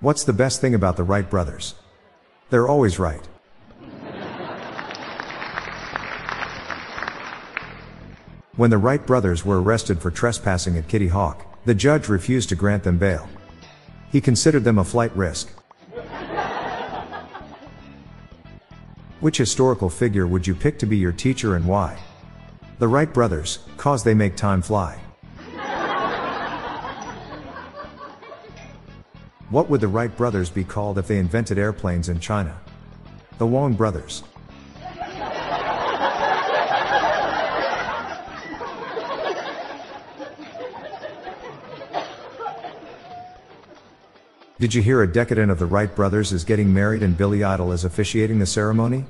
What's the best thing about the Wright brothers? They're always right. When the Wright brothers were arrested for trespassing at Kitty Hawk, the judge refused to grant them bail. He considered them a flight risk. Which historical figure would you pick to be your teacher and why? The Wright brothers, cause they make time fly. What would the Wright brothers be called if they invented airplanes in China? The Wong brothers. Did you hear a decadent of the Wright brothers is getting married and Billy Idol is officiating the ceremony?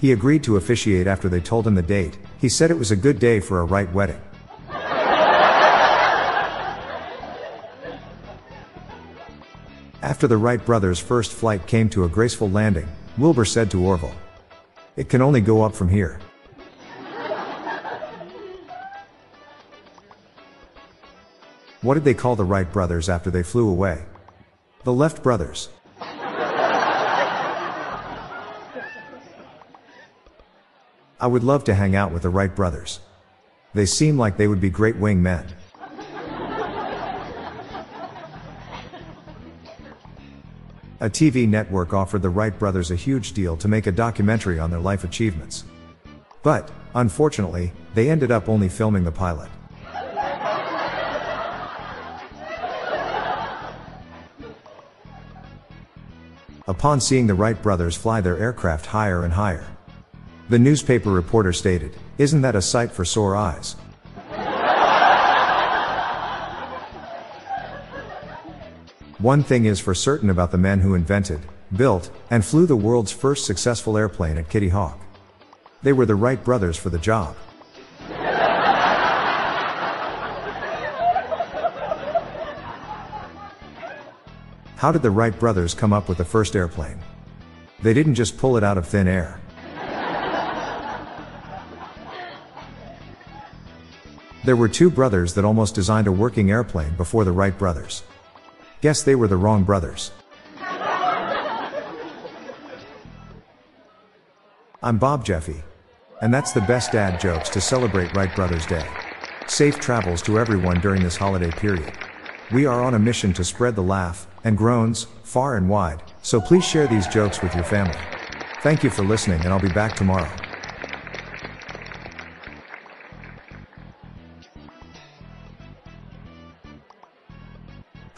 He agreed to officiate after they told him the date. He said it was a good day for a Wright wedding. After the Wright brothers' first flight came to a graceful landing, Wilbur said to Orville, It can only go up from here. What did they call the Wright brothers after they flew away? The Left Brothers. I would love to hang out with the Wright brothers. They seem like they would be great wing A TV network offered the Wright brothers a huge deal to make a documentary on their life achievements. But, unfortunately, they ended up only filming the pilot. upon seeing the Wright brothers fly their aircraft higher and higher. The newspaper reporter stated, Isn't that a sight for sore eyes? One thing is for certain about the men who invented, built, and flew the world's first successful airplane at Kitty Hawk. They were the Wright brothers for the job. How did the Wright brothers come up with the first airplane? They didn't just pull it out of thin air. There were two brothers that almost designed a working airplane before the Wright brothers. Guess they were the wrong brothers. I'm Bob Jeffy. And that's the best dad jokes to celebrate Wright Brothers Day. Safe travels to everyone during this holiday period. We are on a mission to spread the laugh and groans far and wide, so please share these jokes with your family. Thank you for listening, and I'll be back tomorrow.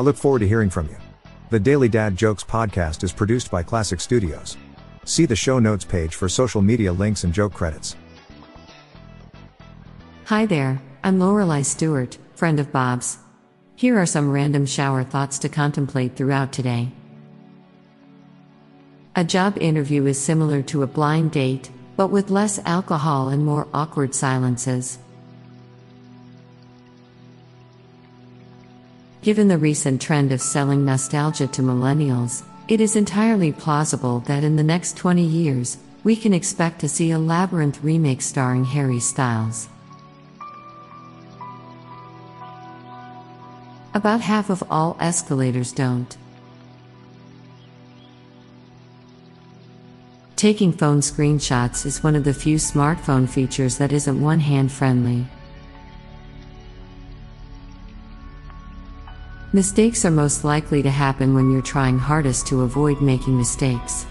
I look forward to hearing from you. The Daily Dad Jokes podcast is produced by Classic Studios. See the show notes page for social media links and joke credits. Hi there, I'm Lorelai Stewart friend of Bob's. Here are some random shower thoughts to contemplate throughout today. A job interview is similar to a blind date, but with less alcohol and more awkward silences. Given the recent trend of selling nostalgia to millennials, it is entirely plausible that in the next 20 years, we can expect to see a Labyrinth remake starring Harry Styles. About half of all escalators don't. Taking phone screenshots is one of the few smartphone features that isn't one hand friendly. Mistakes are most likely to happen when you're trying hardest to avoid making mistakes.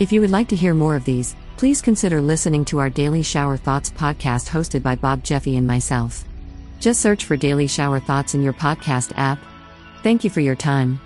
If you would like to hear more of these, please consider listening to our Daily Shower Thoughts podcast hosted by Bob Jeffy and myself. Just search for Daily Shower Thoughts in your podcast app. Thank you for your time.